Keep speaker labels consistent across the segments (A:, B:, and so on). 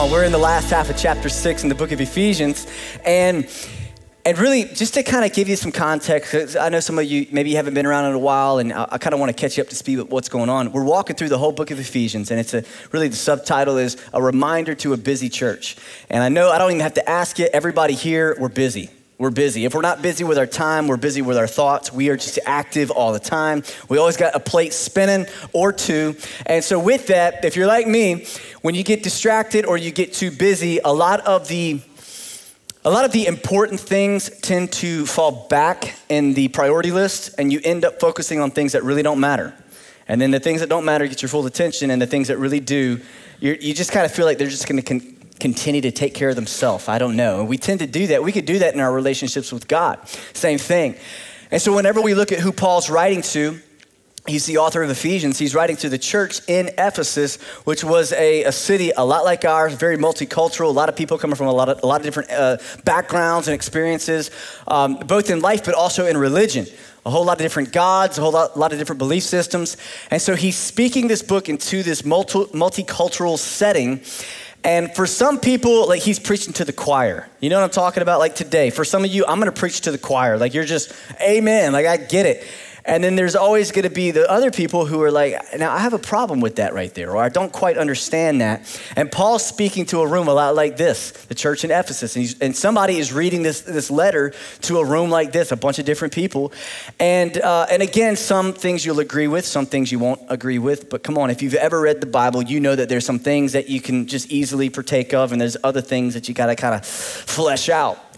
A: On, we're in the last half of chapter six in the book of Ephesians. And and really, just to kind of give you some context, I know some of you maybe you haven't been around in a while, and I, I kind of want to catch you up to speed with what's going on. We're walking through the whole book of Ephesians, and it's a really the subtitle is a reminder to a busy church. And I know I don't even have to ask you. Everybody here, we're busy. We're busy. If we're not busy with our time, we're busy with our thoughts. We are just active all the time. We always got a plate spinning or two. And so, with that, if you're like me, when you get distracted or you get too busy, a lot of the a lot of the important things tend to fall back in the priority list, and you end up focusing on things that really don't matter. And then the things that don't matter get your full attention, and the things that really do, you just kind of feel like they're just going to continue to take care of themselves. I don't know. We tend to do that. We could do that in our relationships with God. Same thing. And so, whenever we look at who Paul's writing to, he's the author of Ephesians. He's writing to the church in Ephesus, which was a, a city a lot like ours, very multicultural, a lot of people coming from a lot of, a lot of different uh, backgrounds and experiences, um, both in life but also in religion. A whole lot of different gods, a whole lot, lot of different belief systems. And so he's speaking this book into this multi, multicultural setting. And for some people, like he's preaching to the choir. You know what I'm talking about? Like today, for some of you, I'm gonna preach to the choir. Like you're just, amen. Like I get it. And then there's always going to be the other people who are like, now I have a problem with that right there, or I don't quite understand that. And Paul's speaking to a room a lot like this, the church in Ephesus. And, and somebody is reading this, this letter to a room like this, a bunch of different people. And, uh, and again, some things you'll agree with, some things you won't agree with. But come on, if you've ever read the Bible, you know that there's some things that you can just easily partake of, and there's other things that you got to kind of flesh out.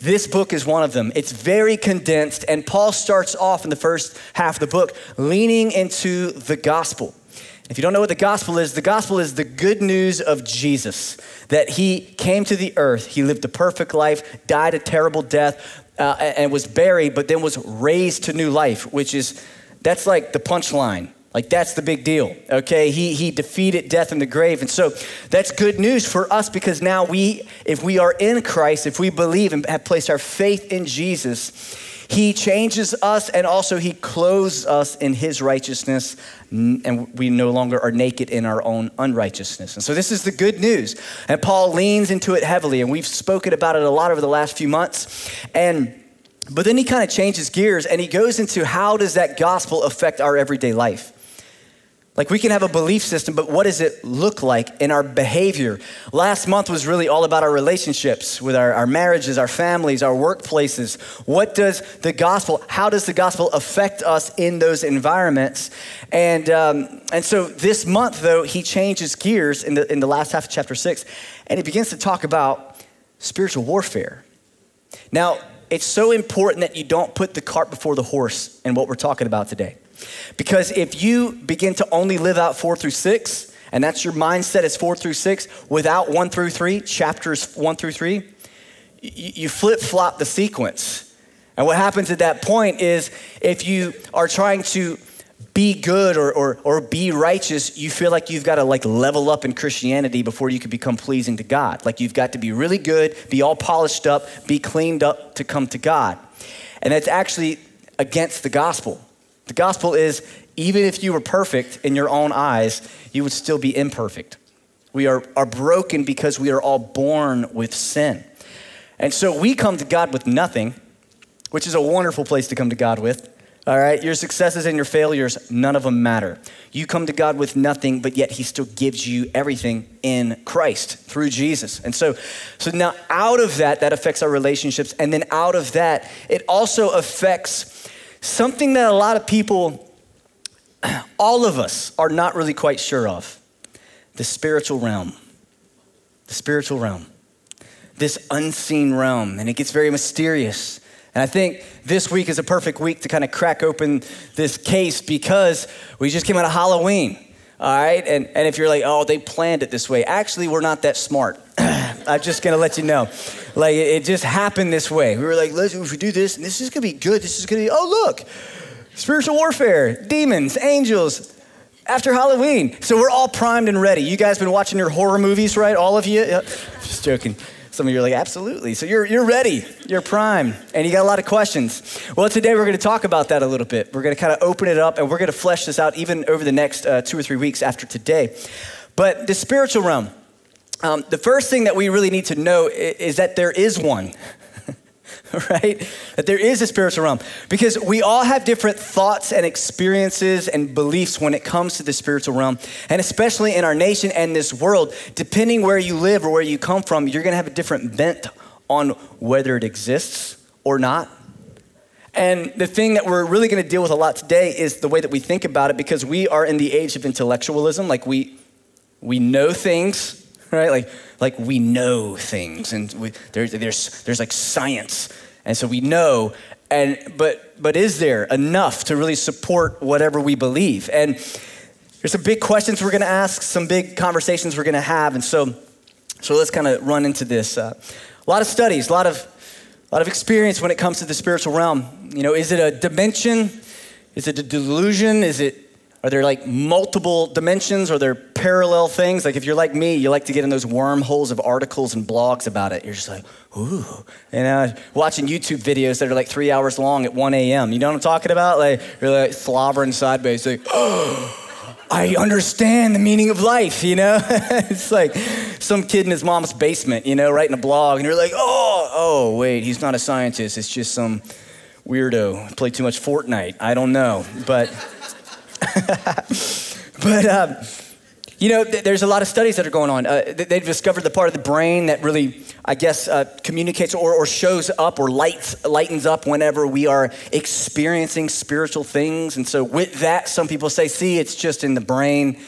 A: This book is one of them. It's very condensed, and Paul starts off in the first half of the book leaning into the gospel. If you don't know what the gospel is, the gospel is the good news of Jesus that he came to the earth, he lived a perfect life, died a terrible death, uh, and was buried, but then was raised to new life, which is that's like the punchline. Like, that's the big deal, okay? He, he defeated death in the grave. And so that's good news for us because now we, if we are in Christ, if we believe and have placed our faith in Jesus, he changes us and also he clothes us in his righteousness, and we no longer are naked in our own unrighteousness. And so this is the good news. And Paul leans into it heavily, and we've spoken about it a lot over the last few months. And but then he kind of changes gears and he goes into how does that gospel affect our everyday life? Like we can have a belief system, but what does it look like in our behavior? Last month was really all about our relationships with our, our marriages, our families, our workplaces. What does the gospel, how does the gospel affect us in those environments? And, um, and so this month, though, he changes gears in the, in the last half of chapter six, and he begins to talk about spiritual warfare. Now, it's so important that you don't put the cart before the horse in what we're talking about today. Because if you begin to only live out four through six, and that's your mindset is four through six, without one through three, chapters one through three, you flip flop the sequence. And what happens at that point is if you are trying to be good or, or, or be righteous, you feel like you've got to like level up in Christianity before you can become pleasing to God. Like you've got to be really good, be all polished up, be cleaned up to come to God. And that's actually against the gospel. The gospel is even if you were perfect in your own eyes, you would still be imperfect. We are, are broken because we are all born with sin. And so we come to God with nothing, which is a wonderful place to come to God with. All right, your successes and your failures, none of them matter. You come to God with nothing, but yet He still gives you everything in Christ through Jesus. And so, so now out of that, that affects our relationships. And then out of that, it also affects something that a lot of people, all of us, are not really quite sure of the spiritual realm. The spiritual realm. This unseen realm. And it gets very mysterious. And I think this week is a perfect week to kind of crack open this case because we just came out of Halloween. All right. And, and if you're like, oh, they planned it this way, actually, we're not that smart. I'm just to let you know. Like, it just happened this way. We were like, let's, if we do this, and this is to be good, this is to be, oh, look, spiritual warfare, demons, angels, after Halloween. So we're all primed and ready. You guys been watching your horror movies, right? All of you? Just joking. Some of you are like, absolutely. So you're, you're ready, you're prime, and you got a lot of questions. Well, today we're going to talk about that a little bit. We're going to kind of open it up and we're going to flesh this out even over the next uh, two or three weeks after today. But the spiritual realm, um, the first thing that we really need to know is, is that there is one. right? That there is a spiritual realm. Because we all have different thoughts and experiences and beliefs when it comes to the spiritual realm. And especially in our nation and this world, depending where you live or where you come from, you're gonna have a different bent on whether it exists or not. And the thing that we're really gonna deal with a lot today is the way that we think about it because we are in the age of intellectualism. Like we, we know things, right? Like, like we know things and we, there's, there's, there's like science. And so we know, and, but, but is there enough to really support whatever we believe? And there's some big questions we're gonna ask, some big conversations we're gonna have. And so, so let's kind of run into this. Uh, a lot of studies, a lot of, a lot of experience when it comes to the spiritual realm. You know, is it a dimension? Is it a delusion? Is it are there like multiple dimensions? Are there parallel things? Like if you're like me, you like to get in those wormholes of articles and blogs about it. You're just like, ooh. you know, watching YouTube videos that are like three hours long at 1 a.m. You know what I'm talking about? Like you're like slobbering sideways, like, oh, I understand the meaning of life, you know? it's like some kid in his mom's basement, you know, writing a blog, and you're like, oh, oh, wait, he's not a scientist. It's just some weirdo. Play too much Fortnite. I don't know. But but, um, you know, th- there's a lot of studies that are going on. Uh, they've discovered the part of the brain that really, I guess, uh, communicates or, or, shows up or lights, lightens up whenever we are experiencing spiritual things. And so, with that, some people say, see, it's just in the brain.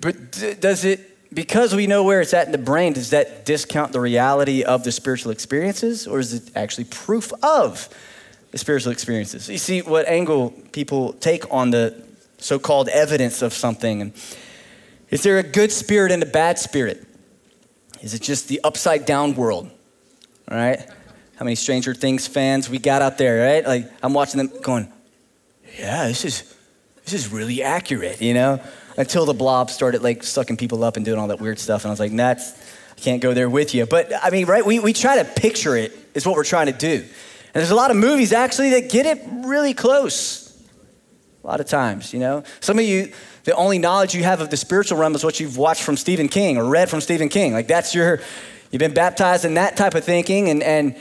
A: But d- does it, because we know where it's at in the brain, does that discount the reality of the spiritual experiences? Or is it actually proof of the spiritual experiences? You see, what angle people take on the so called evidence of something. Is there a good spirit and a bad spirit? Is it just the upside down world? All right? How many Stranger Things fans we got out there, right? Like, I'm watching them going, yeah, this is, this is really accurate, you know? Until the blob started like sucking people up and doing all that weird stuff. And I was like, nah, I can't go there with you. But I mean, right? We, we try to picture it, is what we're trying to do. And there's a lot of movies actually that get it really close. A lot of times, you know. Some of you, the only knowledge you have of the spiritual realm is what you've watched from Stephen King or read from Stephen King. Like that's your, you've been baptized in that type of thinking. And, and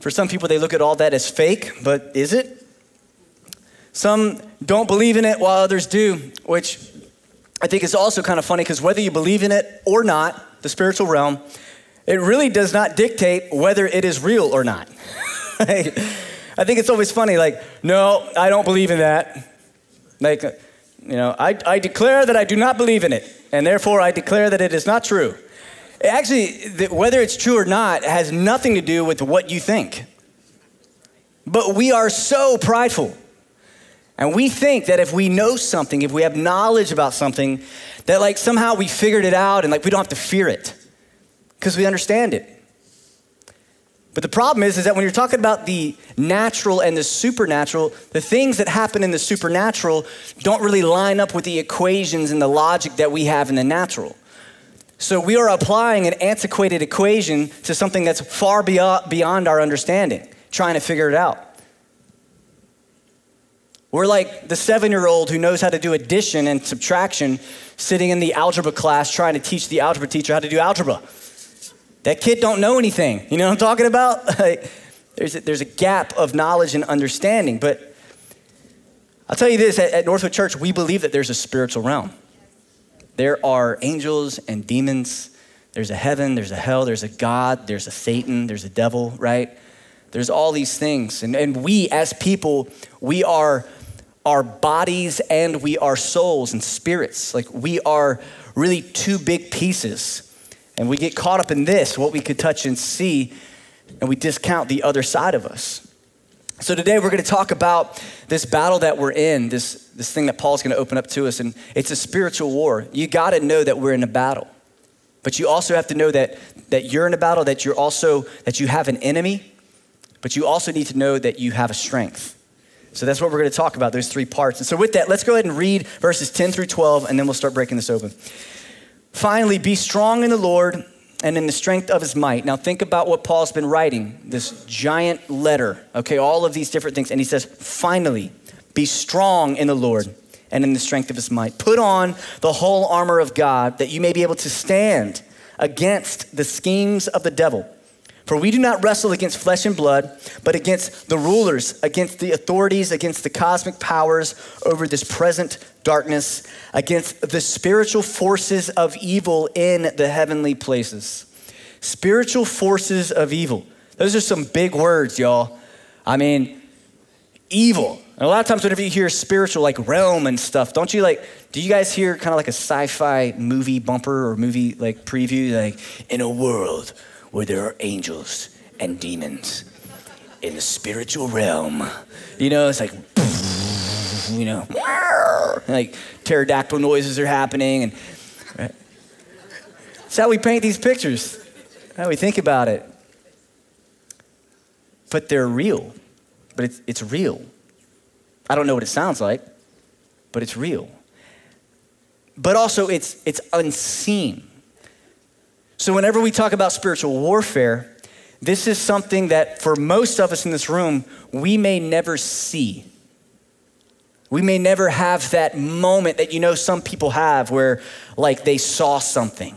A: for some people, they look at all that as fake, but is it? Some don't believe in it while others do, which I think is also kind of funny because whether you believe in it or not, the spiritual realm, it really does not dictate whether it is real or not. I think it's always funny, like, no, I don't believe in that. Like, you know, I, I declare that I do not believe in it, and therefore I declare that it is not true. Actually, whether it's true or not has nothing to do with what you think. But we are so prideful. And we think that if we know something, if we have knowledge about something, that like somehow we figured it out and like we don't have to fear it because we understand it. But the problem is, is that when you're talking about the natural and the supernatural, the things that happen in the supernatural don't really line up with the equations and the logic that we have in the natural. So we are applying an antiquated equation to something that's far beyond our understanding, trying to figure it out. We're like the seven year old who knows how to do addition and subtraction, sitting in the algebra class trying to teach the algebra teacher how to do algebra. That kid don't know anything. You know what I'm talking about? there's, a, there's a gap of knowledge and understanding. But I'll tell you this at, at Northwood Church, we believe that there's a spiritual realm. There are angels and demons. There's a heaven, there's a hell, there's a God, there's a Satan, there's a devil, right? There's all these things. And, and we, as people, we are our bodies and we are souls and spirits. Like we are really two big pieces and we get caught up in this, what we could touch and see, and we discount the other side of us. So today we're going to talk about this battle that we're in, this, this thing that Paul's going to open up to us, and it's a spiritual war. You got to know that we're in a battle. But you also have to know that, that you're in a battle, that you're also, that you have an enemy, but you also need to know that you have a strength. So that's what we're going to talk about, those three parts. And so with that, let's go ahead and read verses 10 through 12, and then we'll start breaking this open. Finally, be strong in the Lord and in the strength of his might. Now, think about what Paul's been writing this giant letter, okay, all of these different things. And he says, finally, be strong in the Lord and in the strength of his might. Put on the whole armor of God that you may be able to stand against the schemes of the devil. For we do not wrestle against flesh and blood, but against the rulers, against the authorities, against the cosmic powers over this present darkness, against the spiritual forces of evil in the heavenly places. Spiritual forces of evil. Those are some big words, y'all. I mean, evil. And a lot of times, whenever you hear spiritual, like realm and stuff, don't you like, do you guys hear kind of like a sci fi movie bumper or movie like preview? Like, in a world where there are angels and demons in the spiritual realm. You know, it's like, you know, like pterodactyl noises are happening. And right? That's how we paint these pictures, how we think about it. But they're real, but it's, it's real. I don't know what it sounds like, but it's real. But also, it's, it's unseen. So, whenever we talk about spiritual warfare, this is something that for most of us in this room, we may never see. We may never have that moment that you know some people have where, like, they saw something.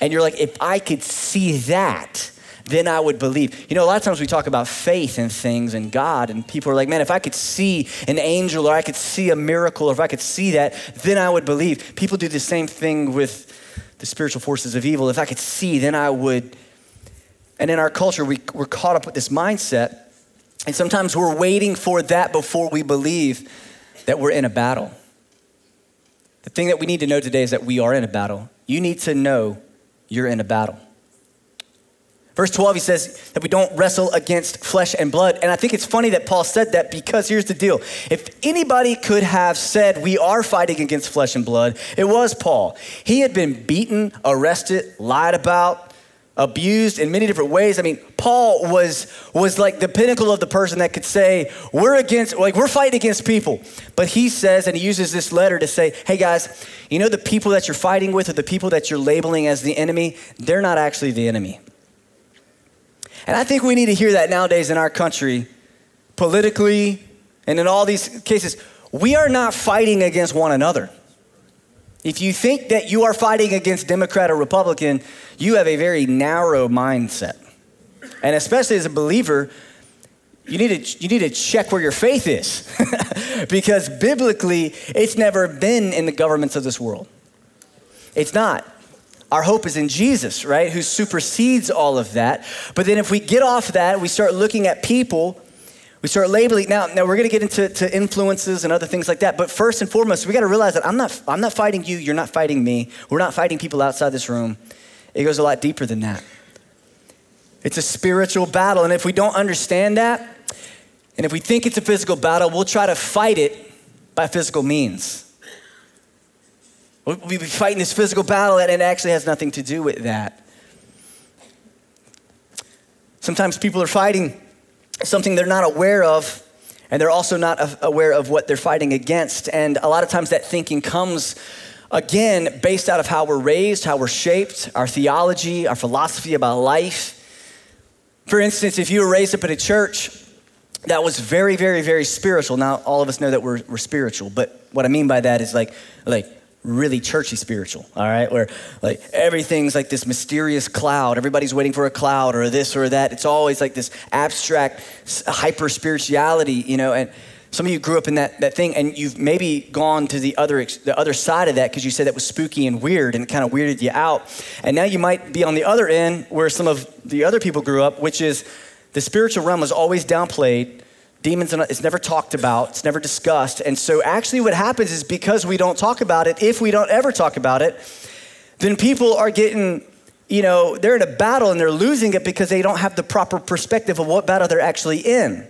A: And you're like, if I could see that, then I would believe. You know, a lot of times we talk about faith and things and God, and people are like, man, if I could see an angel or I could see a miracle or if I could see that, then I would believe. People do the same thing with the spiritual forces of evil, if I could see, then I would. And in our culture, we, we're caught up with this mindset. And sometimes we're waiting for that before we believe that we're in a battle. The thing that we need to know today is that we are in a battle. You need to know you're in a battle. Verse 12, he says that we don't wrestle against flesh and blood. And I think it's funny that Paul said that because here's the deal. If anybody could have said we are fighting against flesh and blood, it was Paul. He had been beaten, arrested, lied about, abused in many different ways. I mean, Paul was, was like the pinnacle of the person that could say, we're against, like, we're fighting against people. But he says, and he uses this letter to say, hey guys, you know, the people that you're fighting with or the people that you're labeling as the enemy, they're not actually the enemy. And I think we need to hear that nowadays in our country, politically, and in all these cases. We are not fighting against one another. If you think that you are fighting against Democrat or Republican, you have a very narrow mindset. And especially as a believer, you need to, you need to check where your faith is. because biblically, it's never been in the governments of this world. It's not. Our hope is in Jesus, right? Who supersedes all of that. But then if we get off that, we start looking at people, we start labeling. Now, now we're going to get into to influences and other things like that. But first and foremost, we got to realize that I'm not, I'm not fighting you. You're not fighting me. We're not fighting people outside this room. It goes a lot deeper than that. It's a spiritual battle. And if we don't understand that, and if we think it's a physical battle, we'll try to fight it by physical means. We'll be fighting this physical battle, and it actually has nothing to do with that. Sometimes people are fighting something they're not aware of, and they're also not aware of what they're fighting against. And a lot of times that thinking comes, again, based out of how we're raised, how we're shaped, our theology, our philosophy about life. For instance, if you were raised up in a church that was very, very, very spiritual, now all of us know that we're, we're spiritual, but what I mean by that is like, like really churchy spiritual, all right? Where like everything's like this mysterious cloud. Everybody's waiting for a cloud or this or that. It's always like this abstract hyper spirituality, you know, and some of you grew up in that, that thing and you've maybe gone to the other, the other side of that because you said that was spooky and weird and it kind of weirded you out. And now you might be on the other end where some of the other people grew up, which is the spiritual realm was always downplayed Demons, it's never talked about, it's never discussed. And so, actually, what happens is because we don't talk about it, if we don't ever talk about it, then people are getting, you know, they're in a battle and they're losing it because they don't have the proper perspective of what battle they're actually in.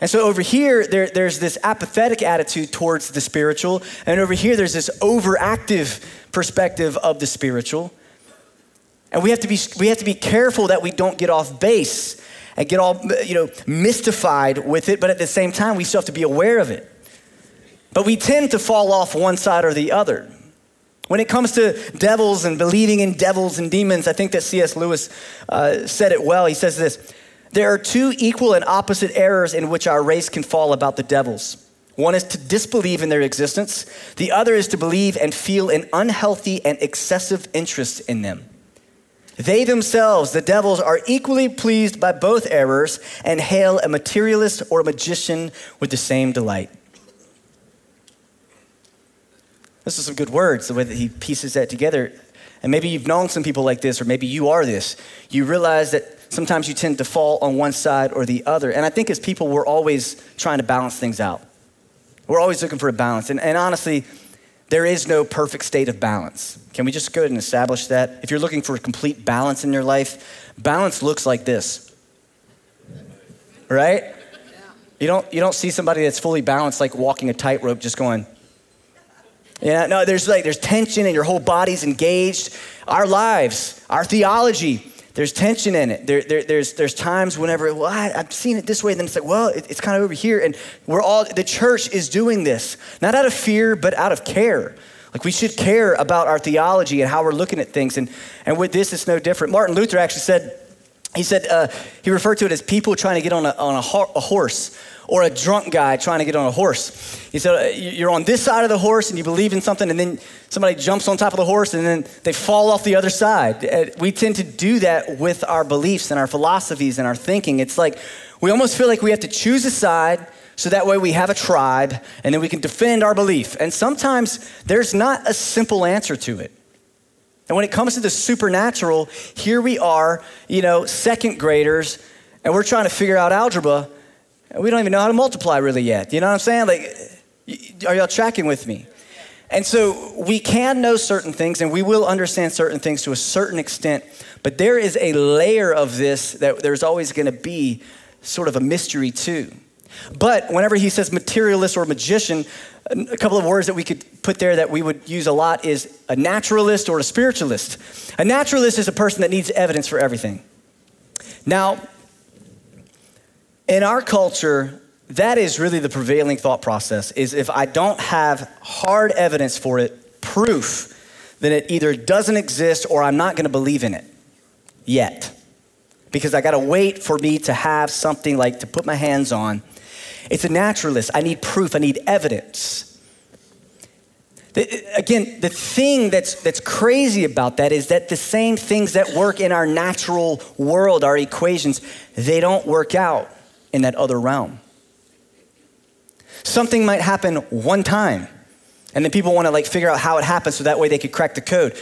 A: And so over here, there, there's this apathetic attitude towards the spiritual, and over here, there's this overactive perspective of the spiritual. And we have to be, we have to be careful that we don't get off base and get all, you know, mystified with it, but at the same time, we still have to be aware of it. But we tend to fall off one side or the other. When it comes to devils and believing in devils and demons, I think that C.S. Lewis uh, said it well. He says this There are two equal and opposite errors in which our race can fall about the devils. One is to disbelieve in their existence, the other is to believe and feel an unhealthy and excessive interest in them. They themselves, the devils, are equally pleased by both errors and hail a materialist or a magician with the same delight. This is some good words, the way that he pieces that together. And maybe you've known some people like this, or maybe you are this. You realize that sometimes you tend to fall on one side or the other. And I think as people, we're always trying to balance things out. We're always looking for a balance. And, and honestly, there is no perfect state of balance. Can we just go ahead and establish that? If you're looking for complete balance in your life, balance looks like this. Right? You don't, you don't see somebody that's fully balanced like walking a tightrope just going, yeah, no, there's like there's tension and your whole body's engaged. Our lives, our theology, there's tension in it. There, there, there's, there's times whenever, well, I, have seen it this way, then it's like, well, it, it's kind of over here. And we're all, the church is doing this, not out of fear, but out of care. Like we should care about our theology and how we're looking at things. And, and with this, it's no different. Martin Luther actually said, he said, uh, he referred to it as people trying to get on a, on a, ho- a horse or a drunk guy trying to get on a horse. He said, uh, You're on this side of the horse and you believe in something, and then somebody jumps on top of the horse and then they fall off the other side. Uh, we tend to do that with our beliefs and our philosophies and our thinking. It's like we almost feel like we have to choose a side so that way we have a tribe and then we can defend our belief. And sometimes there's not a simple answer to it. And when it comes to the supernatural, here we are, you know, second graders, and we're trying to figure out algebra, and we don't even know how to multiply really yet. You know what I'm saying? Like, are y'all tracking with me? And so we can know certain things and we will understand certain things to a certain extent, but there is a layer of this that there's always going to be sort of a mystery too. But whenever he says materialist or magician, a couple of words that we could put there that we would use a lot is a naturalist or a spiritualist. A naturalist is a person that needs evidence for everything. Now, in our culture, that is really the prevailing thought process is if I don't have hard evidence for it, proof, then it either doesn't exist or I'm not going to believe in it yet. Because I got to wait for me to have something like to put my hands on. It's a naturalist. I need proof, I need evidence. Again, the thing that's, that's crazy about that is that the same things that work in our natural world, our equations, they don't work out in that other realm. Something might happen one time, and then people want to like figure out how it happened so that way they could crack the code.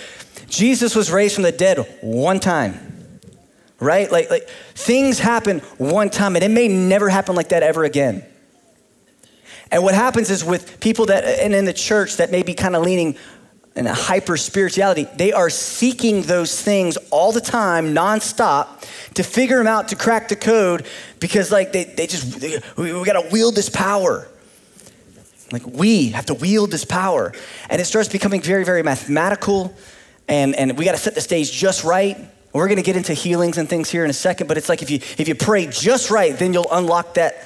A: Jesus was raised from the dead one time, right? Like, like things happen one time, and it may never happen like that ever again. And what happens is with people that, and in the church that may be kind of leaning in a hyper spirituality, they are seeking those things all the time, nonstop, to figure them out, to crack the code, because like they, they just, they, we, we gotta wield this power. Like we have to wield this power. And it starts becoming very, very mathematical, and, and we gotta set the stage just right. We're gonna get into healings and things here in a second, but it's like if you if you pray just right, then you'll unlock that.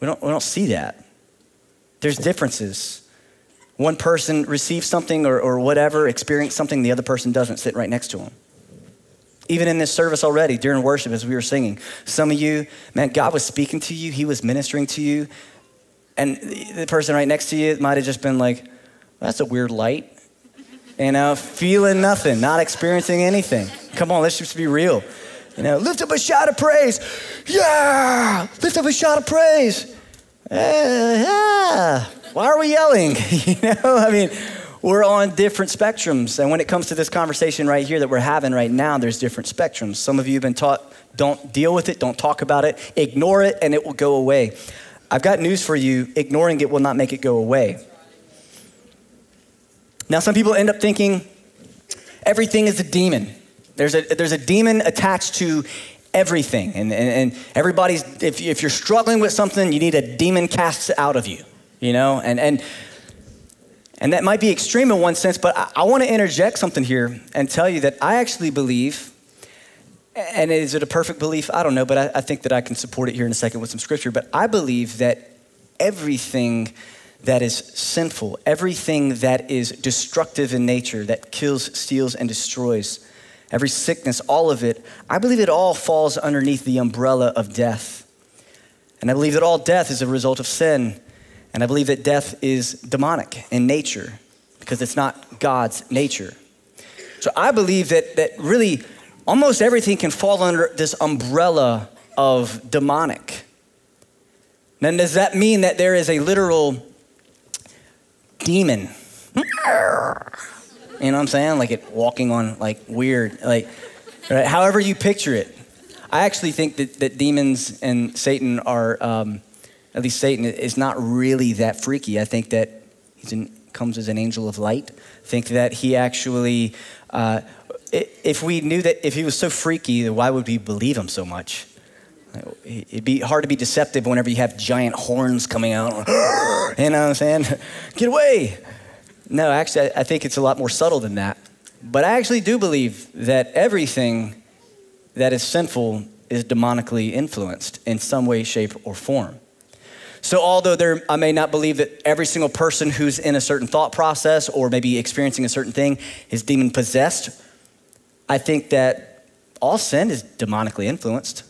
A: We don't, we don't see that. There's differences one person receives something or, or whatever, experience something, the other person doesn't sit right next to them. Even in this service already, during worship, as we were singing, some of you, man, God was speaking to you, He was ministering to you, and the person right next to you might have just been like, that's a weird light. You know, feeling nothing, not experiencing anything. Come on, let's just be real. You know, lift up a shout of praise. Yeah, lift up a shout of praise. Yeah why are we yelling? you know, I mean, we're on different spectrums. And when it comes to this conversation right here that we're having right now, there's different spectrums. Some of you have been taught don't deal with it, don't talk about it, ignore it, and it will go away. I've got news for you ignoring it will not make it go away. Now, some people end up thinking everything is a demon. There's a, there's a demon attached to everything. And, and, and everybody's, if, if you're struggling with something, you need a demon cast out of you you know? And, and, and that might be extreme in one sense, but I, I want to interject something here and tell you that I actually believe, and is it a perfect belief? I don't know, but I, I think that I can support it here in a second with some scripture. But I believe that everything that is sinful, everything that is destructive in nature, that kills, steals, and destroys, every sickness, all of it, I believe it all falls underneath the umbrella of death. And I believe that all death is a result of sin. And I believe that death is demonic in nature because it's not God's nature. So I believe that, that really almost everything can fall under this umbrella of demonic. Then does that mean that there is a literal demon? You know what I'm saying? Like it walking on like weird, like right? however you picture it. I actually think that, that demons and Satan are, um, at least Satan is not really that freaky. I think that he comes as an angel of light. I think that he actually, uh, if we knew that if he was so freaky, why would we believe him so much? It'd be hard to be deceptive whenever you have giant horns coming out. you know what I'm saying? Get away. No, actually, I think it's a lot more subtle than that. But I actually do believe that everything that is sinful is demonically influenced in some way, shape, or form. So, although there, I may not believe that every single person who's in a certain thought process or maybe experiencing a certain thing is demon possessed, I think that all sin is demonically influenced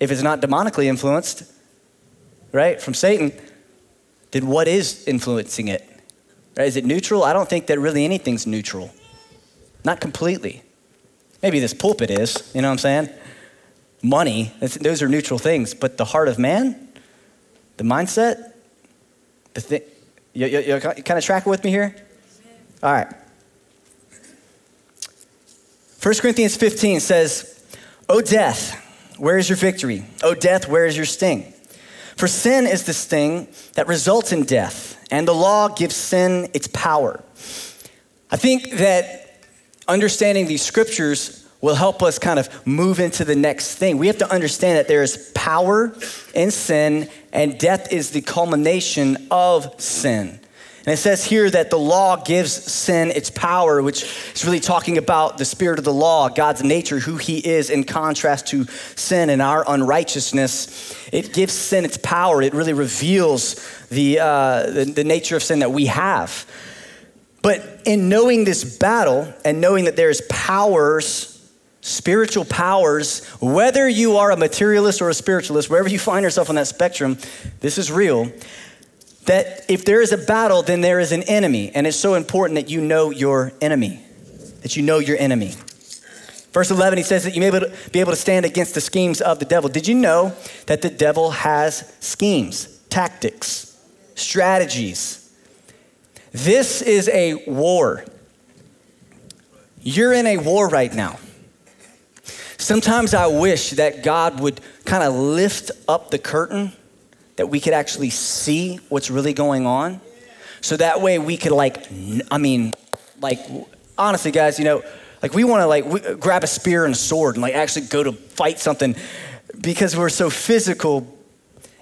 A: if it's not demonically influenced, right, from Satan, then what is influencing it? Right? Is it neutral? I don't think that really anything's neutral. Not completely. Maybe this pulpit is, you know what I'm saying? Money, those are neutral things. But the heart of man, the mindset, the thing, you, you, you kind of tracking with me here? All right. 1 Corinthians 15 says, O death, where is your victory? O death, where is your sting? For sin is the sting that results in death, and the law gives sin its power. I think that understanding these scriptures will help us kind of move into the next thing. We have to understand that there is power in sin, and death is the culmination of sin. And it says here that the law gives sin its power, which is really talking about the spirit of the law, God's nature, who he is in contrast to sin and our unrighteousness. It gives sin its power. It really reveals the, uh, the, the nature of sin that we have. But in knowing this battle and knowing that there's powers, spiritual powers, whether you are a materialist or a spiritualist, wherever you find yourself on that spectrum, this is real that if there is a battle, then there is an enemy. And it's so important that you know your enemy, that you know your enemy. Verse 11, he says that you may be able to stand against the schemes of the devil. Did you know that the devil has schemes, tactics, strategies? This is a war. You're in a war right now. Sometimes I wish that God would kind of lift up the curtain that we could actually see what's really going on. So that way we could like, I mean, like honestly, guys, you know, like we want to like grab a spear and a sword and like actually go to fight something because we're so physical.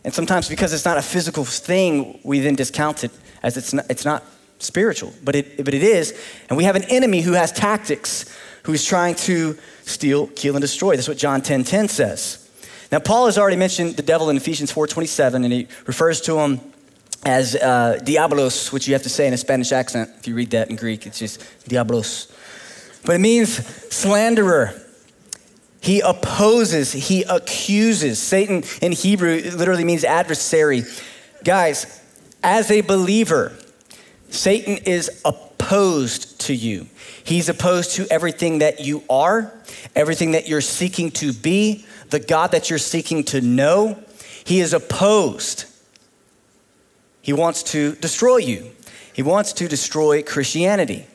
A: And sometimes because it's not a physical thing, we then discount it as it's not, it's not spiritual, but it, but it is. And we have an enemy who has tactics, who's trying to steal, kill, and destroy. That's what John 10 10 says. Now, Paul has already mentioned the devil in Ephesians 4.27, and he refers to him as uh, diabolos, which you have to say in a Spanish accent. If you read that in Greek, it's just diabolos. But it means slanderer. He opposes, he accuses. Satan in Hebrew literally means adversary. Guys, as a believer, Satan is opposed to you. He's opposed to everything that you are, everything that you're seeking to be, the God that you're seeking to know, he is opposed. He wants to destroy you, he wants to destroy Christianity.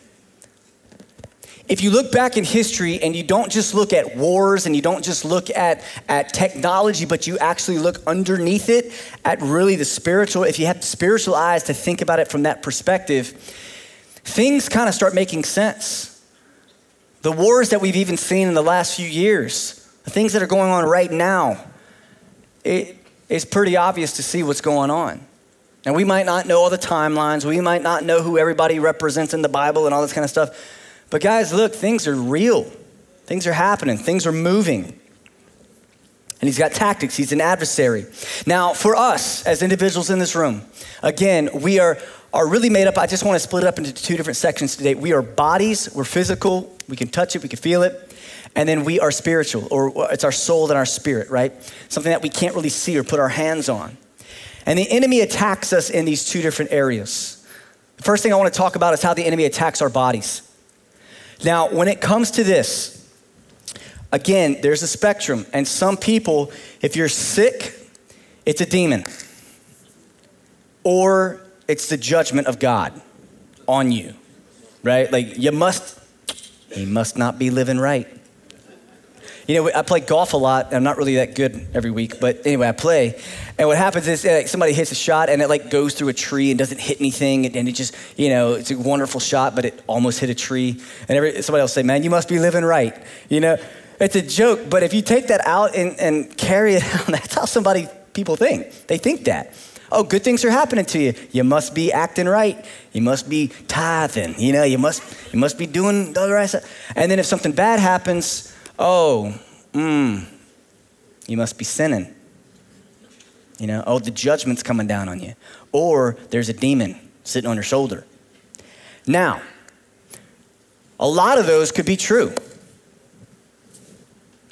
A: If you look back in history and you don't just look at wars and you don't just look at, at technology, but you actually look underneath it at really the spiritual, if you have spiritual eyes to think about it from that perspective, things kind of start making sense. The wars that we've even seen in the last few years, the things that are going on right now, it, it's pretty obvious to see what's going on. And we might not know all the timelines, we might not know who everybody represents in the Bible and all this kind of stuff. But guys, look, things are real. Things are happening, things are moving. And he's got tactics, he's an adversary. Now, for us as individuals in this room, again, we are, are really made up. I just want to split it up into two different sections today. We are bodies, we're physical, we can touch it, we can feel it. And then we are spiritual, or it's our soul and our spirit, right? Something that we can't really see or put our hands on. And the enemy attacks us in these two different areas. The first thing I want to talk about is how the enemy attacks our bodies. Now, when it comes to this, again, there's a spectrum. And some people, if you're sick, it's a demon, or it's the judgment of God on you, right? Like, you must, he must not be living right. You know, I play golf a lot. I'm not really that good every week, but anyway, I play. And what happens is like, somebody hits a shot and it like goes through a tree and doesn't hit anything, and it just, you know, it's a wonderful shot, but it almost hit a tree. And every, somebody else say, "Man, you must be living right." You know, it's a joke, but if you take that out and, and carry it out, that's how somebody people think. They think that. Oh, good things are happening to you. You must be acting right. You must be tithing. You know, you must you must be doing the right stuff. And then if something bad happens, oh, mm, you must be sinning. You know, oh, the judgment's coming down on you. Or there's a demon sitting on your shoulder. Now, a lot of those could be true.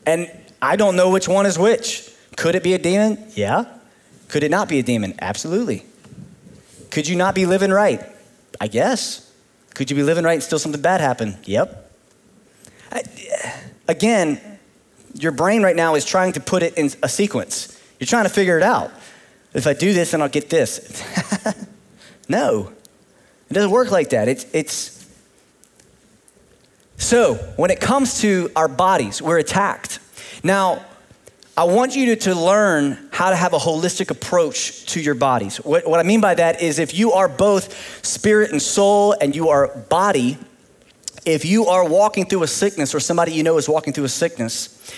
A: And I don't know which one is which. Could it be a demon? Yeah. Could it not be a demon? Absolutely. Could you not be living right? I guess. Could you be living right and still something bad happen? Yep. I, again, your brain right now is trying to put it in a sequence. You're trying to figure it out. If I do this, then I'll get this. no, it doesn't work like that. It's, it's so when it comes to our bodies, we're attacked. Now, I want you to, to learn how to have a holistic approach to your bodies. What, what I mean by that is if you are both spirit and soul and you are body, if you are walking through a sickness or somebody you know is walking through a sickness,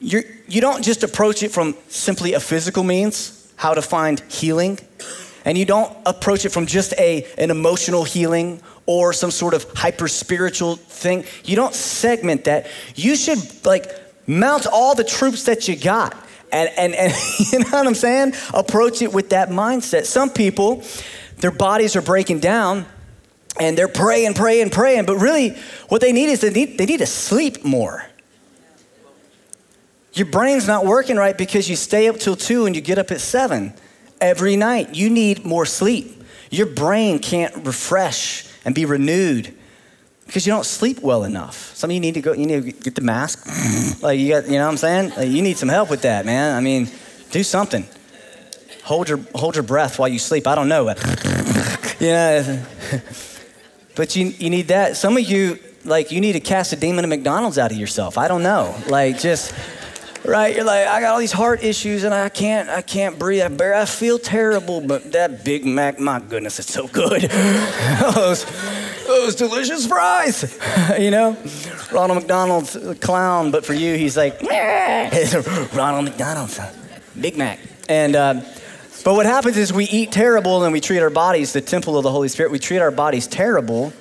A: you're, you don't just approach it from simply a physical means, how to find healing, and you don't approach it from just a, an emotional healing or some sort of hyper spiritual thing. You don't segment that. You should like mount all the troops that you got. And, and, and you know what I'm saying? Approach it with that mindset. Some people, their bodies are breaking down and they're praying, praying, praying, but really what they need is they need, they need to sleep more. Your brain's not working right because you stay up till two and you get up at seven every night. You need more sleep. Your brain can't refresh and be renewed because you don't sleep well enough. Some of you need to go, you need to get the mask. like you got, you know what I'm saying? Like you need some help with that, man. I mean, do something. Hold your, hold your breath while you sleep. I don't know. you know, but you, you need that. Some of you, like, you need to cast a demon of McDonald's out of yourself. I don't know. Like, just right? You're like, I got all these heart issues and I can't, I can't breathe. I, bear, I feel terrible, but that Big Mac, my goodness, it's so good. those, those delicious fries, you know? Ronald McDonald's a clown, but for you, he's like, Ronald McDonald's, Big Mac. And, uh, but what happens is we eat terrible and we treat our bodies, the temple of the Holy Spirit, we treat our bodies terrible.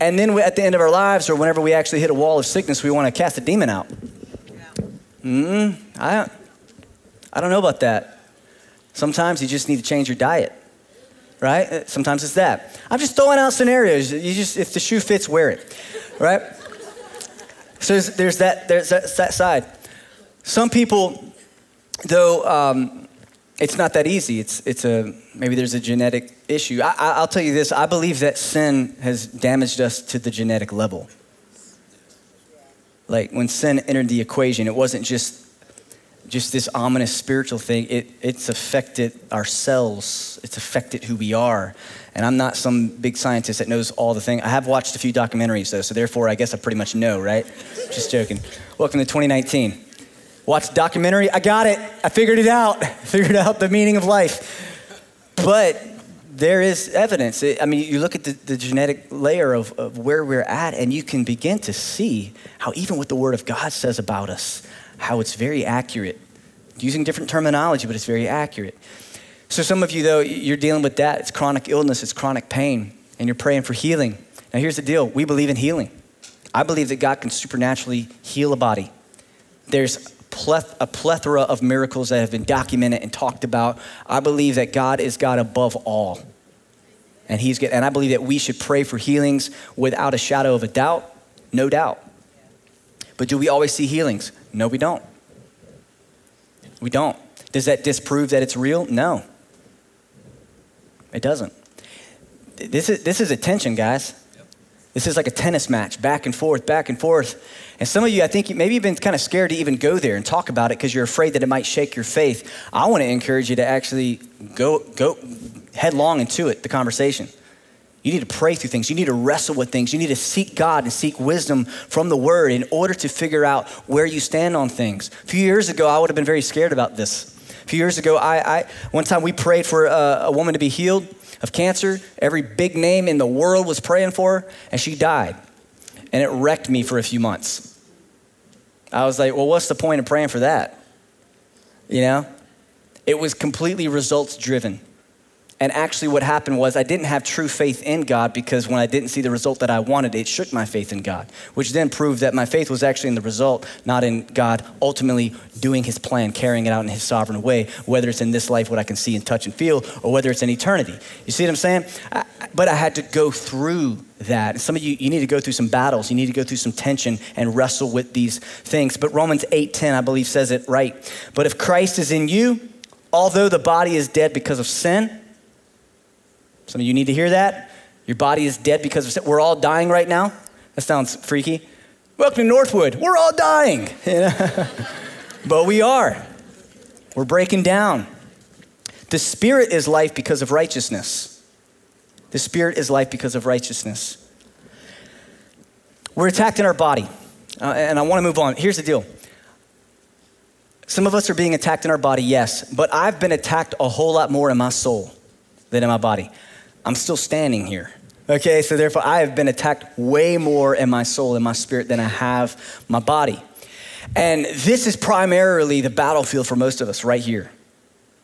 A: And then at the end of our lives, or whenever we actually hit a wall of sickness, we want to cast a demon out. Mm, I, I don't know about that. Sometimes you just need to change your diet, right? Uh, sometimes it's that. I'm just throwing out scenarios. You just, if the shoe fits, wear it, right? so there's, there's that, there's that, that, side. Some people, though, um, it's not that easy. It's, it's a, maybe there's a genetic issue. I, I'll tell you this I believe that sin has damaged us to the genetic level like when sin entered the equation, it wasn't just just this ominous spiritual thing. It, it's affected our cells. It's affected who we are. And I'm not some big scientist that knows all the things. I have watched a few documentaries though, so therefore I guess I pretty much know, right? just joking. Welcome to 2019. Watch documentary. I got it. I figured it out. Figured out the meaning of life. But there is evidence. I mean, you look at the, the genetic layer of, of where we're at, and you can begin to see how, even what the Word of God says about us, how it's very accurate. Using different terminology, but it's very accurate. So, some of you, though, you're dealing with that. It's chronic illness, it's chronic pain, and you're praying for healing. Now, here's the deal we believe in healing. I believe that God can supernaturally heal a body. There's a plethora of miracles that have been documented and talked about. I believe that God is God above all. And, he's, good. and I believe that we should pray for healings without a shadow of a doubt, no doubt. But do we always see healings? No, we don't. We don't. Does that disprove that it's real? No. It doesn't. This is, this is a tension, guys. This is like a tennis match, back and forth, back and forth. And some of you, I think, maybe you've been kind of scared to even go there and talk about it because you're afraid that it might shake your faith. I want to encourage you to actually go, go headlong into it, the conversation. You need to pray through things. You need to wrestle with things. You need to seek God and seek wisdom from the Word in order to figure out where you stand on things. A few years ago, I would have been very scared about this. A few years ago, I, I one time we prayed for a, a woman to be healed of cancer. Every big name in the world was praying for her, and she died. And it wrecked me for a few months. I was like, well, what's the point of praying for that? You know? It was completely results driven. And actually, what happened was I didn't have true faith in God because when I didn't see the result that I wanted, it shook my faith in God, which then proved that my faith was actually in the result, not in God ultimately doing his plan, carrying it out in his sovereign way, whether it's in this life, what I can see and touch and feel, or whether it's in eternity. You see what I'm saying? I, but I had to go through that. Some of you, you need to go through some battles. You need to go through some tension and wrestle with these things. But Romans 8:10, I believe, says it right. But if Christ is in you, although the body is dead because of sin, some of you need to hear that. Your body is dead because of sin. We're all dying right now. That sounds freaky. Welcome to Northwood. We're all dying. but we are. We're breaking down. The Spirit is life because of righteousness. The Spirit is life because of righteousness. We're attacked in our body. Uh, and I want to move on. Here's the deal. Some of us are being attacked in our body, yes, but I've been attacked a whole lot more in my soul than in my body. I'm still standing here. Okay, so therefore I have been attacked way more in my soul and my spirit than I have my body. And this is primarily the battlefield for most of us right here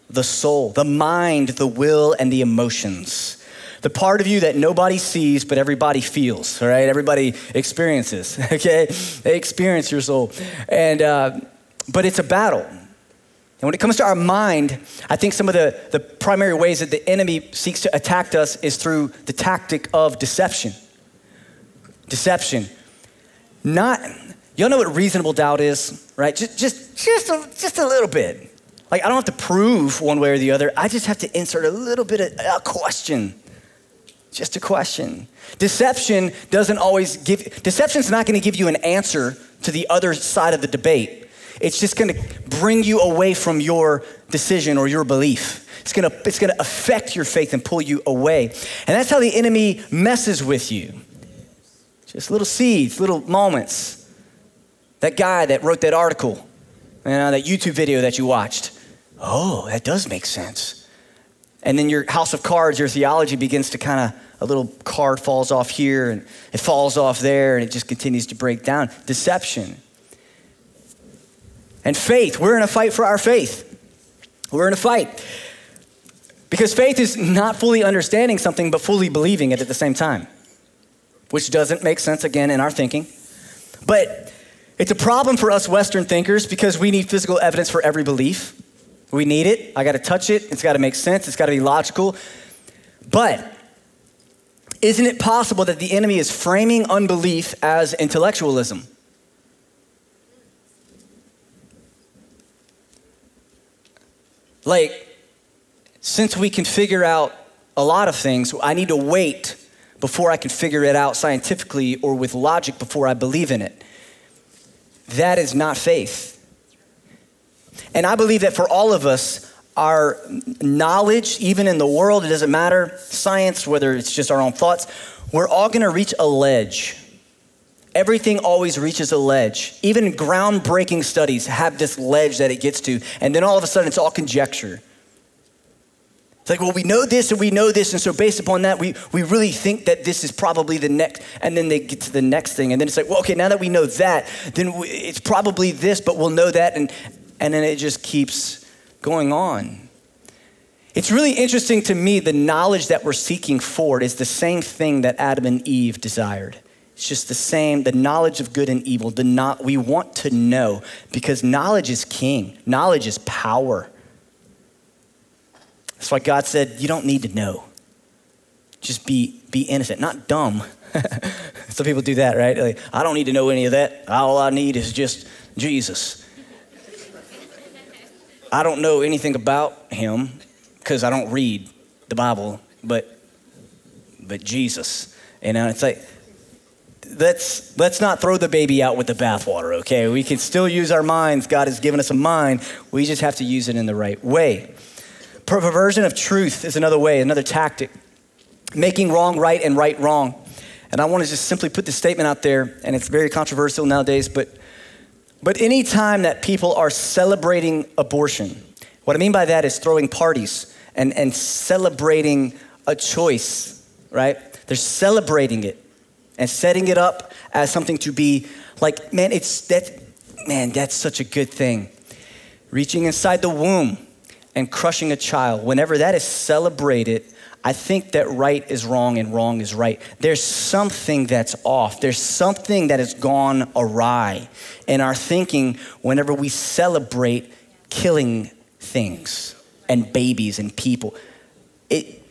A: the soul, the mind, the will, and the emotions. The part of you that nobody sees, but everybody feels, all right? Everybody experiences, okay? They experience your soul. And, uh, but it's a battle. And when it comes to our mind, I think some of the, the primary ways that the enemy seeks to attack us is through the tactic of deception. Deception. Not, y'all know what reasonable doubt is, right? Just, just, just, a, just a little bit. Like, I don't have to prove one way or the other. I just have to insert a little bit of a question. Just a question. Deception doesn't always give, deception's not going to give you an answer to the other side of the debate. It's just gonna bring you away from your decision or your belief. It's gonna, it's gonna affect your faith and pull you away. And that's how the enemy messes with you. Just little seeds, little moments. That guy that wrote that article, you uh, know, that YouTube video that you watched. Oh, that does make sense. And then your house of cards, your theology begins to kind of, a little card falls off here and it falls off there and it just continues to break down. Deception. And faith, we're in a fight for our faith. We're in a fight. Because faith is not fully understanding something, but fully believing it at the same time, which doesn't make sense again in our thinking. But it's a problem for us Western thinkers because we need physical evidence for every belief. We need it. I got to touch it. It's got to make sense. It's got to be logical. But isn't it possible that the enemy is framing unbelief as intellectualism? Like, since we can figure out a lot of things, I need to wait before I can figure it out scientifically or with logic before I believe in it. That is not faith. And I believe that for all of us, our knowledge, even in the world, it doesn't matter, science, whether it's just our own thoughts, we're all gonna reach a ledge Everything always reaches a ledge. Even groundbreaking studies have this ledge that it gets to, and then all of a sudden it's all conjecture. It's like, well, we know this and we know this, and so based upon that, we, we really think that this is probably the next, and then they get to the next thing, and then it's like, well, okay, now that we know that, then we, it's probably this, but we'll know that, and, and then it just keeps going on. It's really interesting to me the knowledge that we're seeking for is the same thing that Adam and Eve desired. It's just the same, the knowledge of good and evil. The not, we want to know because knowledge is king, knowledge is power. That's why God said, You don't need to know. Just be, be innocent, not dumb. Some people do that, right? Like, I don't need to know any of that. All I need is just Jesus. I don't know anything about him because I don't read the Bible, but but Jesus. And it's like let's let's not throw the baby out with the bathwater, okay? We can still use our minds. God has given us a mind. We just have to use it in the right way. Perversion of truth is another way, another tactic. Making wrong right and right wrong. And I want to just simply put this statement out there, and it's very controversial nowadays, but but anytime that people are celebrating abortion, what I mean by that is throwing parties and, and celebrating a choice, right? They're celebrating it and setting it up as something to be like, man, it's that, man, that's such a good thing. Reaching inside the womb and crushing a child, whenever that is celebrated, I think that right is wrong and wrong is right. There's something that's off. There's something that has gone awry in our thinking whenever we celebrate killing things and babies and people. It,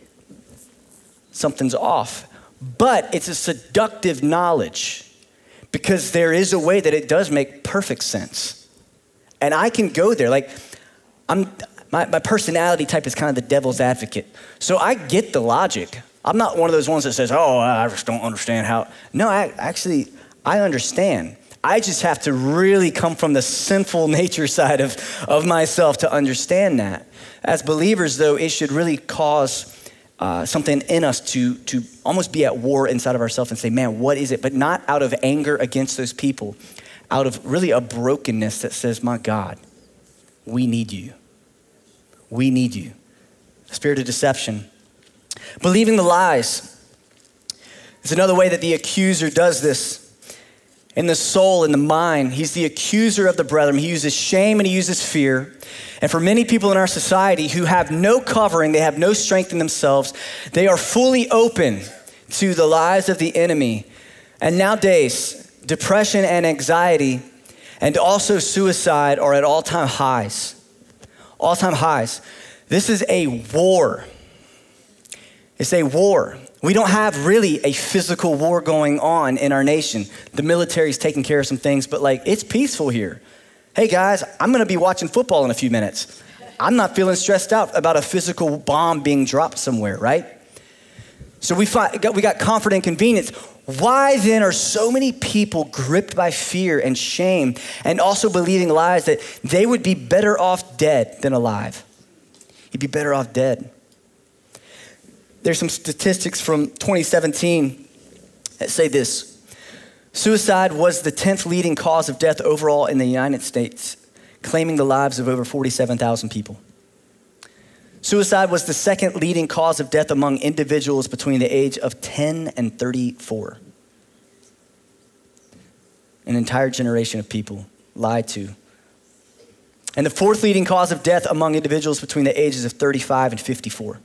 A: something's off. But it's a seductive knowledge because there is a way that it does make perfect sense. And I can go there. Like, I'm, my, my personality type is kind of the devil's advocate. So I get the logic. I'm not one of those ones that says, oh, I just don't understand how. No, I actually, I understand. I just have to really come from the sinful nature side of, of myself to understand that. As believers, though, it should really cause uh, something in us to, to almost be at war inside of ourselves and say, man, what is it? But not out of anger against those people, out of really a brokenness that says, my God, we need you. We need you. Spirit of deception. Believing the lies is another way that the accuser does this. In the soul, in the mind, he's the accuser of the brethren. He uses shame and he uses fear. And for many people in our society who have no covering, they have no strength in themselves, they are fully open to the lies of the enemy. And nowadays, depression and anxiety and also suicide are at all time highs all time highs. This is a war. It's a war. We don't have really a physical war going on in our nation. The military's taking care of some things, but like it's peaceful here. Hey guys, I'm gonna be watching football in a few minutes. I'm not feeling stressed out about a physical bomb being dropped somewhere, right? So we, find, we got comfort and convenience. Why then are so many people gripped by fear and shame and also believing lies that they would be better off dead than alive? You'd be better off dead. There's some statistics from 2017 that say this Suicide was the 10th leading cause of death overall in the United States, claiming the lives of over 47,000 people. Suicide was the second leading cause of death among individuals between the age of 10 and 34. An entire generation of people lied to. And the fourth leading cause of death among individuals between the ages of 35 and 54.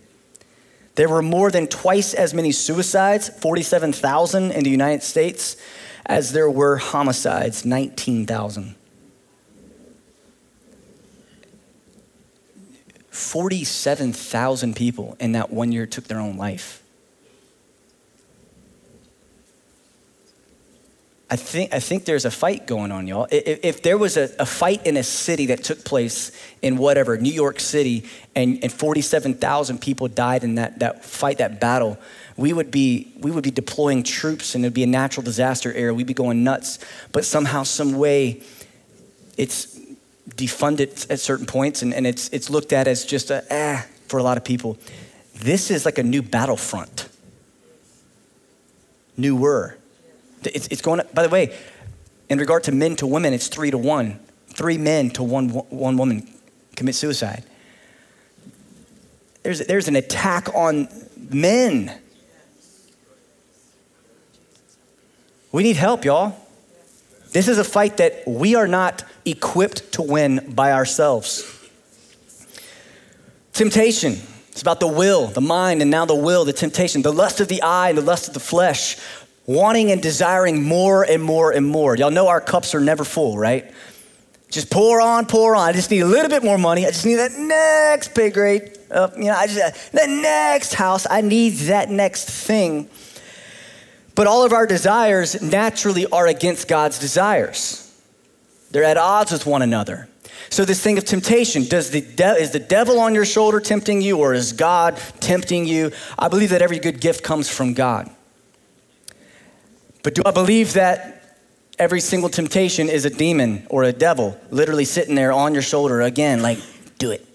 A: There were more than twice as many suicides, 47,000 in the United States, as there were homicides, 19,000. 47,000 people in that one year took their own life. I think, I think there's a fight going on, y'all. If, if there was a, a, fight in a city that took place in whatever, New York City, and, and 47,000 people died in that, that fight, that battle, we would, be, we would be deploying troops and it'd be a natural disaster area. We'd be going nuts. But somehow, some way, it's defunded at certain points, and, and it's, it's looked at as just a eh for a lot of people. This is like a new battlefront. Newer. It's, it's going, by the way, in regard to men to women, it's three to one. Three men to one, one woman commit suicide. There's, there's an attack on men. We need help, y'all. This is a fight that we are not equipped to win by ourselves. Temptation. It's about the will, the mind, and now the will, the temptation, the lust of the eye and the lust of the flesh. Wanting and desiring more and more and more. Y'all know our cups are never full, right? Just pour on, pour on. I just need a little bit more money. I just need that next pay grade. Uh, you know, I just uh, that next house. I need that next thing. But all of our desires naturally are against God's desires. They're at odds with one another. So this thing of temptation, does the de- is the devil on your shoulder tempting you or is God tempting you? I believe that every good gift comes from God. But do I believe that every single temptation is a demon or a devil literally sitting there on your shoulder again like do it.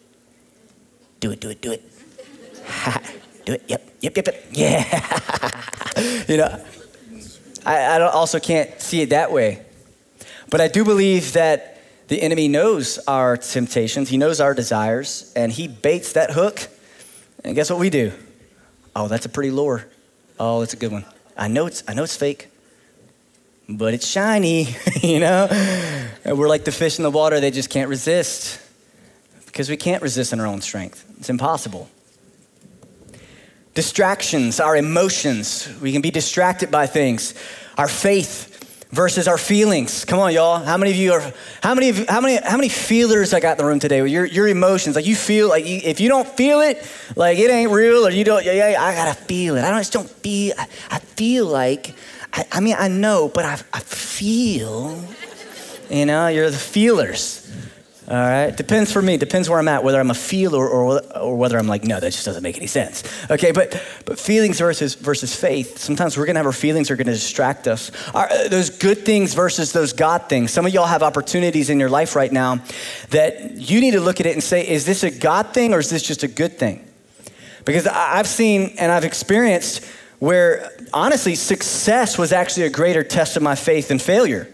A: Do it, do it, do it. do it. Yep, yep, yep, yep. Yeah. you know, I, I also can't see it that way. But I do believe that the enemy knows our temptations, he knows our desires, and he baits that hook. And guess what we do? Oh, that's a pretty lure. Oh, that's a good one. I know it's I know it's fake, but it's shiny, you know? And we're like the fish in the water, they just can't resist. Because we can't resist in our own strength. It's impossible. Distractions, our emotions, we can be distracted by things. Our faith, versus our feelings. Come on, y'all. How many of you are? How many? How many? How many feelers I got in the room today? Your your emotions, like you feel like you, if you don't feel it, like it ain't real, or you don't. Yeah, yeah. I gotta feel it. I don't just don't feel. I, I feel like. I, I, mean, I know, but I, I feel. You know, you're the feelers. All right, depends for me. Depends where I'm at, whether I'm a feeler or, or whether I'm like, no, that just doesn't make any sense. Okay, but but feelings versus versus faith. Sometimes we're gonna have our feelings are gonna distract us. Our, uh, those good things versus those God things. Some of y'all have opportunities in your life right now that you need to look at it and say, is this a God thing or is this just a good thing? Because I've seen and I've experienced where honestly success was actually a greater test of my faith than failure.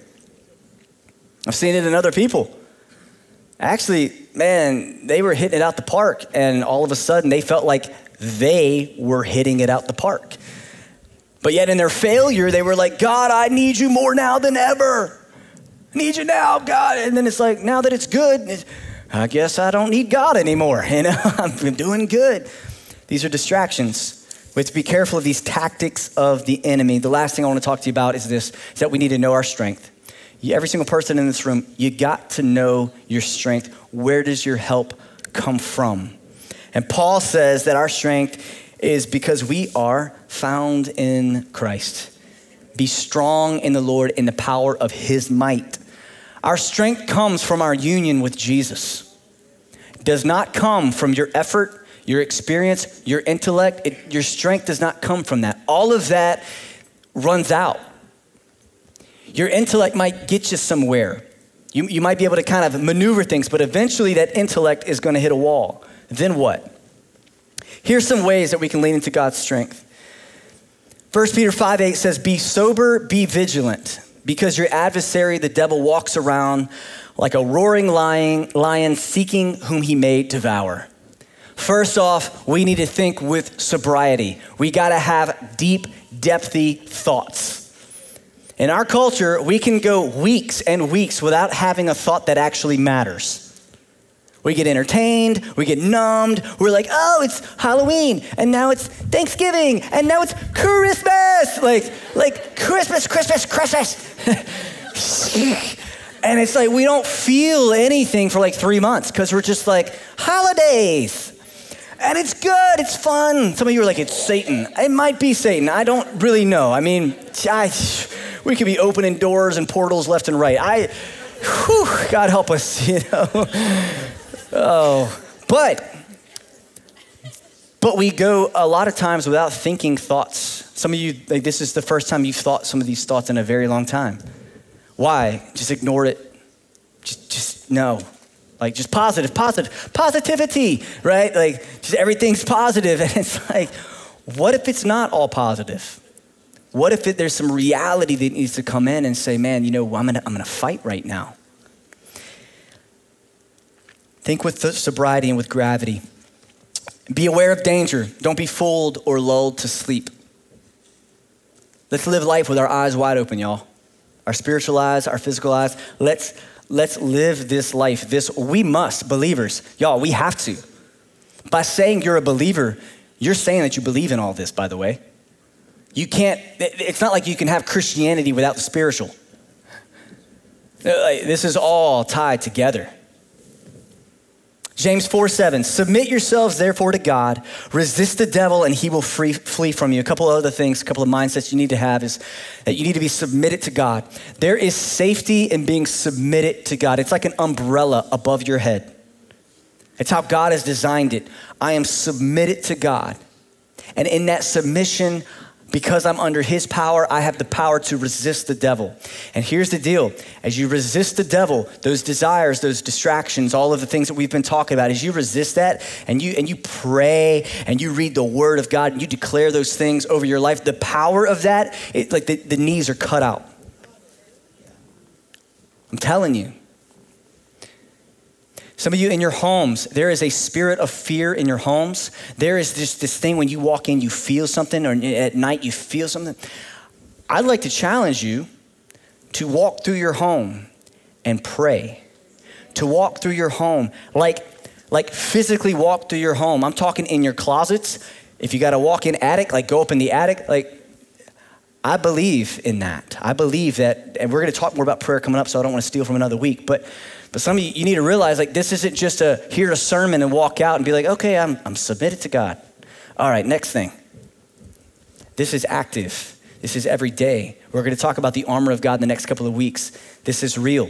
A: I've seen it in other people actually, man, they were hitting it out the park, and all of a sudden they felt like they were hitting it out the park. But yet in their failure, they were like, God, I need you more now than ever. I need you now, God. And then it's like, now that it's good, I guess I don't need God anymore. You know, I'm doing good. These are distractions. We have to be careful of these tactics of the enemy. The last thing I want to talk to you about is this is that we need to know our strength every single person in this room, you got to know your strength. Where does your help come from? And Paul says that our strength is because we are found in Christ. Be strong in the Lord in the power of his might. Our strength comes from our union with Jesus. Does not come from your effort, your experience, your intellect. It, your strength does not come from that. All of that runs out your intellect might get you somewhere. You, you might be able to kind of maneuver things, but eventually that intellect is going to hit a wall. Then what? Here's some ways that we can lean into God's strength. 1 Peter 5 8 says, Be sober, be vigilant, because your adversary, the devil, walks around like a roaring lion, lion seeking whom he may devour. First off, we need to think with sobriety. We got to have deep, depthy thoughts. In our culture, we can go weeks and weeks without having a thought that actually matters. We get entertained, we get numbed. We're like, oh, it's Halloween, and now it's Thanksgiving, and now it's Christmas. Like, like Christmas, Christmas, Christmas. and it's like we don't feel anything for like three months because we're just like, holidays. And it's good, it's fun. Some of you are like, it's Satan. It might be Satan. I don't really know. I mean, I we could be opening doors and portals left and right. I, whew, God help us, you know. oh, but, but we go a lot of times without thinking thoughts. Some of you, like, this is the first time you've thought some of these thoughts in a very long time. Why? Just ignore it. Just, just no. Like, just positive, positive, positivity, right? Like, just everything's positive. And it's like, what if it's not all positive? What if it, there's some reality that needs to come in and say, man, you know, I'm gonna, I'm gonna fight right now? Think with sobriety and with gravity. Be aware of danger. Don't be fooled or lulled to sleep. Let's live life with our eyes wide open, y'all. Our spiritual eyes, our physical eyes. Let's, let's live this life. This we must, believers. Y'all, we have to. By saying you're a believer, you're saying that you believe in all this, by the way. You can't, it's not like you can have Christianity without the spiritual. This is all tied together. James 4 7, submit yourselves therefore to God, resist the devil, and he will free, flee from you. A couple other things, a couple of mindsets you need to have is that you need to be submitted to God. There is safety in being submitted to God, it's like an umbrella above your head. It's how God has designed it. I am submitted to God. And in that submission, because I'm under his power, I have the power to resist the devil. And here's the deal as you resist the devil, those desires, those distractions, all of the things that we've been talking about, as you resist that and you, and you pray and you read the word of God and you declare those things over your life, the power of that, it, like the, the knees are cut out. I'm telling you. Some of you in your homes, there is a spirit of fear in your homes. There is this, this thing when you walk in, you feel something, or at night you feel something. I'd like to challenge you to walk through your home and pray. To walk through your home, like, like physically walk through your home. I'm talking in your closets. If you got to walk in attic, like go up in the attic, like I believe in that. I believe that, and we're going to talk more about prayer coming up, so I don't want to steal from another week. But but some of you, you need to realize like this isn't just a hear a sermon and walk out and be like, okay, I'm, I'm submitted to God. All right, next thing. This is active. This is every day. We're going to talk about the armor of God in the next couple of weeks. This is real.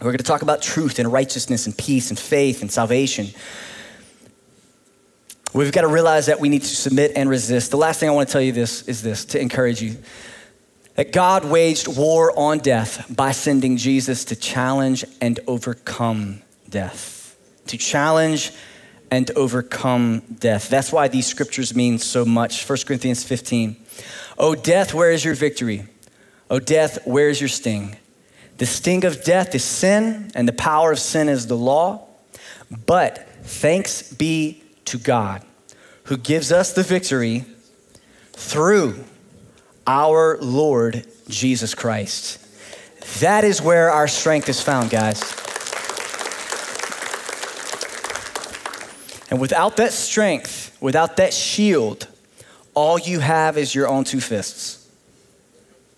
A: We're going to talk about truth and righteousness and peace and faith and salvation. We've got to realize that we need to submit and resist. The last thing I want to tell you this is this to encourage you that God waged war on death by sending Jesus to challenge and overcome death. To challenge and overcome death. That's why these scriptures mean so much. 1 Corinthians 15. Oh, death, where is your victory? Oh, death, where is your sting? The sting of death is sin, and the power of sin is the law. But thanks be to God who gives us the victory through our Lord Jesus Christ. That is where our strength is found, guys. And without that strength, without that shield, all you have is your own two fists.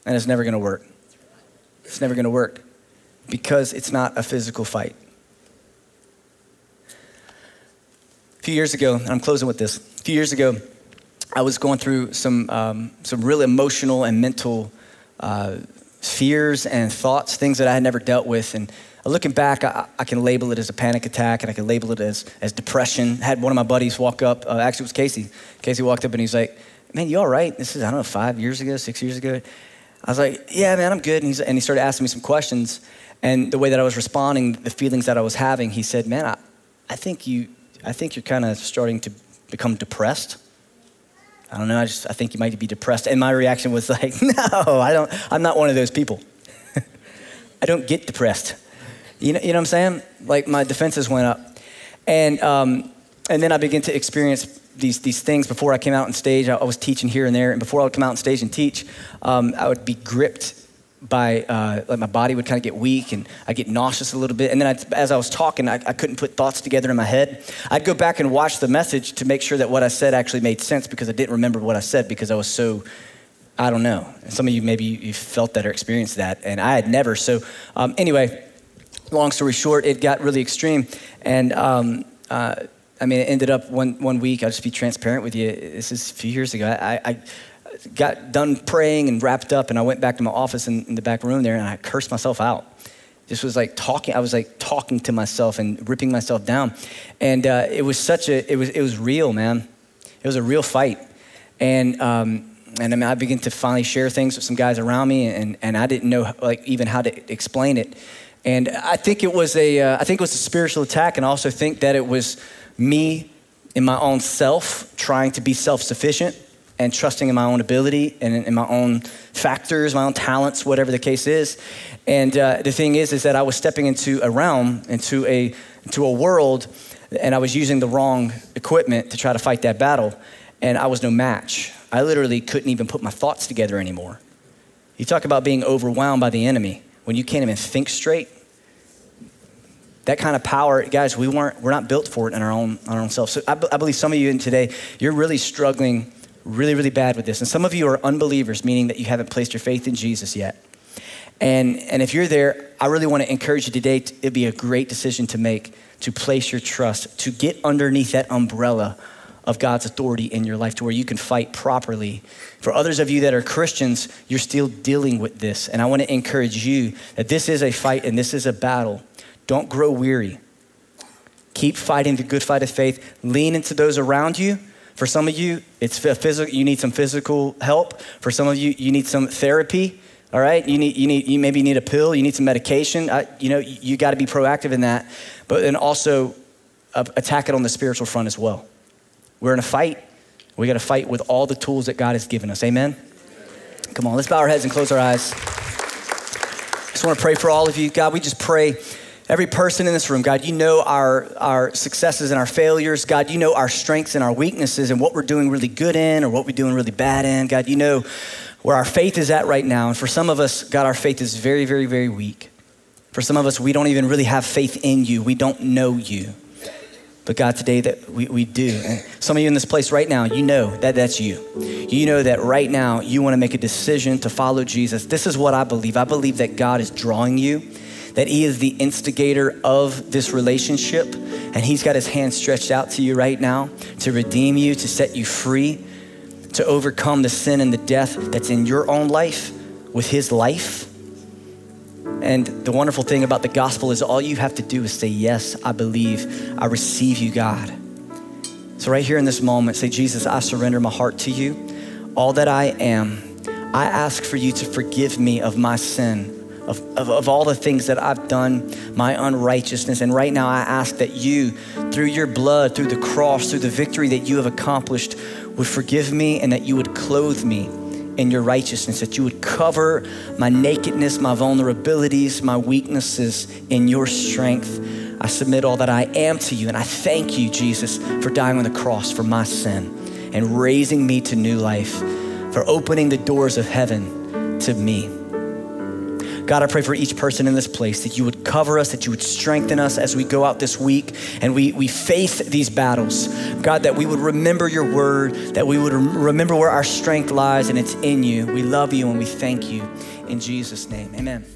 A: And it's never gonna work. It's never gonna work because it's not a physical fight. A few years ago, and I'm closing with this. A few years ago, I was going through some, um, some real emotional and mental uh, fears and thoughts, things that I had never dealt with. And looking back, I, I, can label it as a panic attack and I can label it as, as depression. I had one of my buddies walk up, uh, actually, it was Casey. Casey walked up and he's like, Man, you all right? This is, I don't know, five years ago, six years ago. I was like, Yeah, man, I'm good. And, and he started asking me some questions. And the way that I was responding, the feelings that I was having, he said, Man, I, I think you, I think you're kind of starting to become depressed. I don't know, I just I think you might be depressed. And my reaction was like, no, I don't, I'm not one of those people. I don't get depressed. You know, you know what I'm saying? Like my defenses went up. And um, and then I began to experience these these things before I came out on stage. I, I was teaching here and there, and before I would come out on stage and teach, um, I would be gripped by uh, like my body would kind of get weak and I get nauseous a little bit. And then I'd, as I was talking, I, I, couldn't put thoughts together in my head. I'd go back and watch the message to make sure that what I said actually made sense because I didn't remember what I said because I was so. I don't know. Some of you maybe you felt that or experienced that, and I had never. So, um, anyway, long story short, it got really extreme, and um, uh, I mean, it ended up one one week. I'll just be transparent with you. This is a few years ago. I, I got done praying and wrapped up, and I went back to my office in, in the back room there, and I cursed myself out. Just was like talking. I was like talking to myself and ripping myself down, and uh, it was such a. It was it was real, man. It was a real fight, and um, and I mean, I began to finally share things with some guys around me, and and I didn't know like even how to explain it, and I think it was a. Uh, I think it was a spiritual attack, and I also think that it was me in my own self trying to be self sufficient and trusting in my own ability and in my own factors, my own talents, whatever the case is. And uh, the thing is, is that I was stepping into a realm, into a, into a world, and I was using the wrong equipment to try to fight that battle, and I was no match. I literally couldn't even put my thoughts together anymore. You talk about being overwhelmed by the enemy when you can't even think straight. That kind of power, guys, we weren't, we're not built for it in our own, on our own self. So I, I believe some of you in today, you're really struggling really, really bad with this. And some of you are unbelievers, meaning that you haven't placed your faith in Jesus yet. And, and if you're there, I really want to encourage you today. To, it'd be a great decision to make to place your trust, to get underneath that umbrella of God's authority in your life to where you can fight properly. For others of you that are Christians, you're still dealing with this. And I want to encourage you that this is a fight and this is a battle. Don't grow weary. Keep fighting the good fight of faith. Lean into those around you. For some of you, it's physical, you need some physical help. For some of you, you need some therapy. All right, you need, you need, you maybe need a pill, you need some medication. Uh, you know, you, you got to be proactive in that, but then also uh, attack it on the spiritual front as well. We're in a fight. We got to fight with all the tools that God has given us. Amen? Come on, let's bow our heads and close our eyes. I Just want to pray for all of you. God, we just pray every person in this room. God, you know our, our successes and our failures. God, you know our strengths and our weaknesses and what we're doing really good in or what we're doing really bad in. God, you know where our faith is at right now. And for some of us, God, our faith is very, very, very weak. For some of us, we don't even really have faith in you. We don't know you. But God, today that we, we do. And some of you in this place right now, you know that that's you. You know that right now you want to make a decision to follow Jesus. This is what I believe. I believe that God is drawing you, that He is the instigator of this relationship, and He's got His hand stretched out to you right now to redeem you, to set you free, to overcome the sin and the death that's in your own life with His life. And the wonderful thing about the gospel is all you have to do is say, Yes, I believe, I receive you, God. So, right here in this moment, say, Jesus, I surrender my heart to you. All that I am, I ask for you to forgive me of my sin, of, of, of, all the things that I've done, my unrighteousness. And right now, I ask that you, through your blood, through the cross, through the victory that you have accomplished, would forgive me and that you would clothe me in your righteousness, that you would cover my nakedness, my vulnerabilities, my weaknesses in your strength. I submit all that I am to you, and I thank you, Jesus, for dying on the cross for my sin and raising me to new life, for opening the doors of heaven to me. God, I pray for each person in this place that you would cover us, that you would strengthen us as we go out this week and we, we face these battles. God, that we would remember your word, that we would remember where our strength lies, and it's in you. We love you and we thank you. In Jesus' name, amen.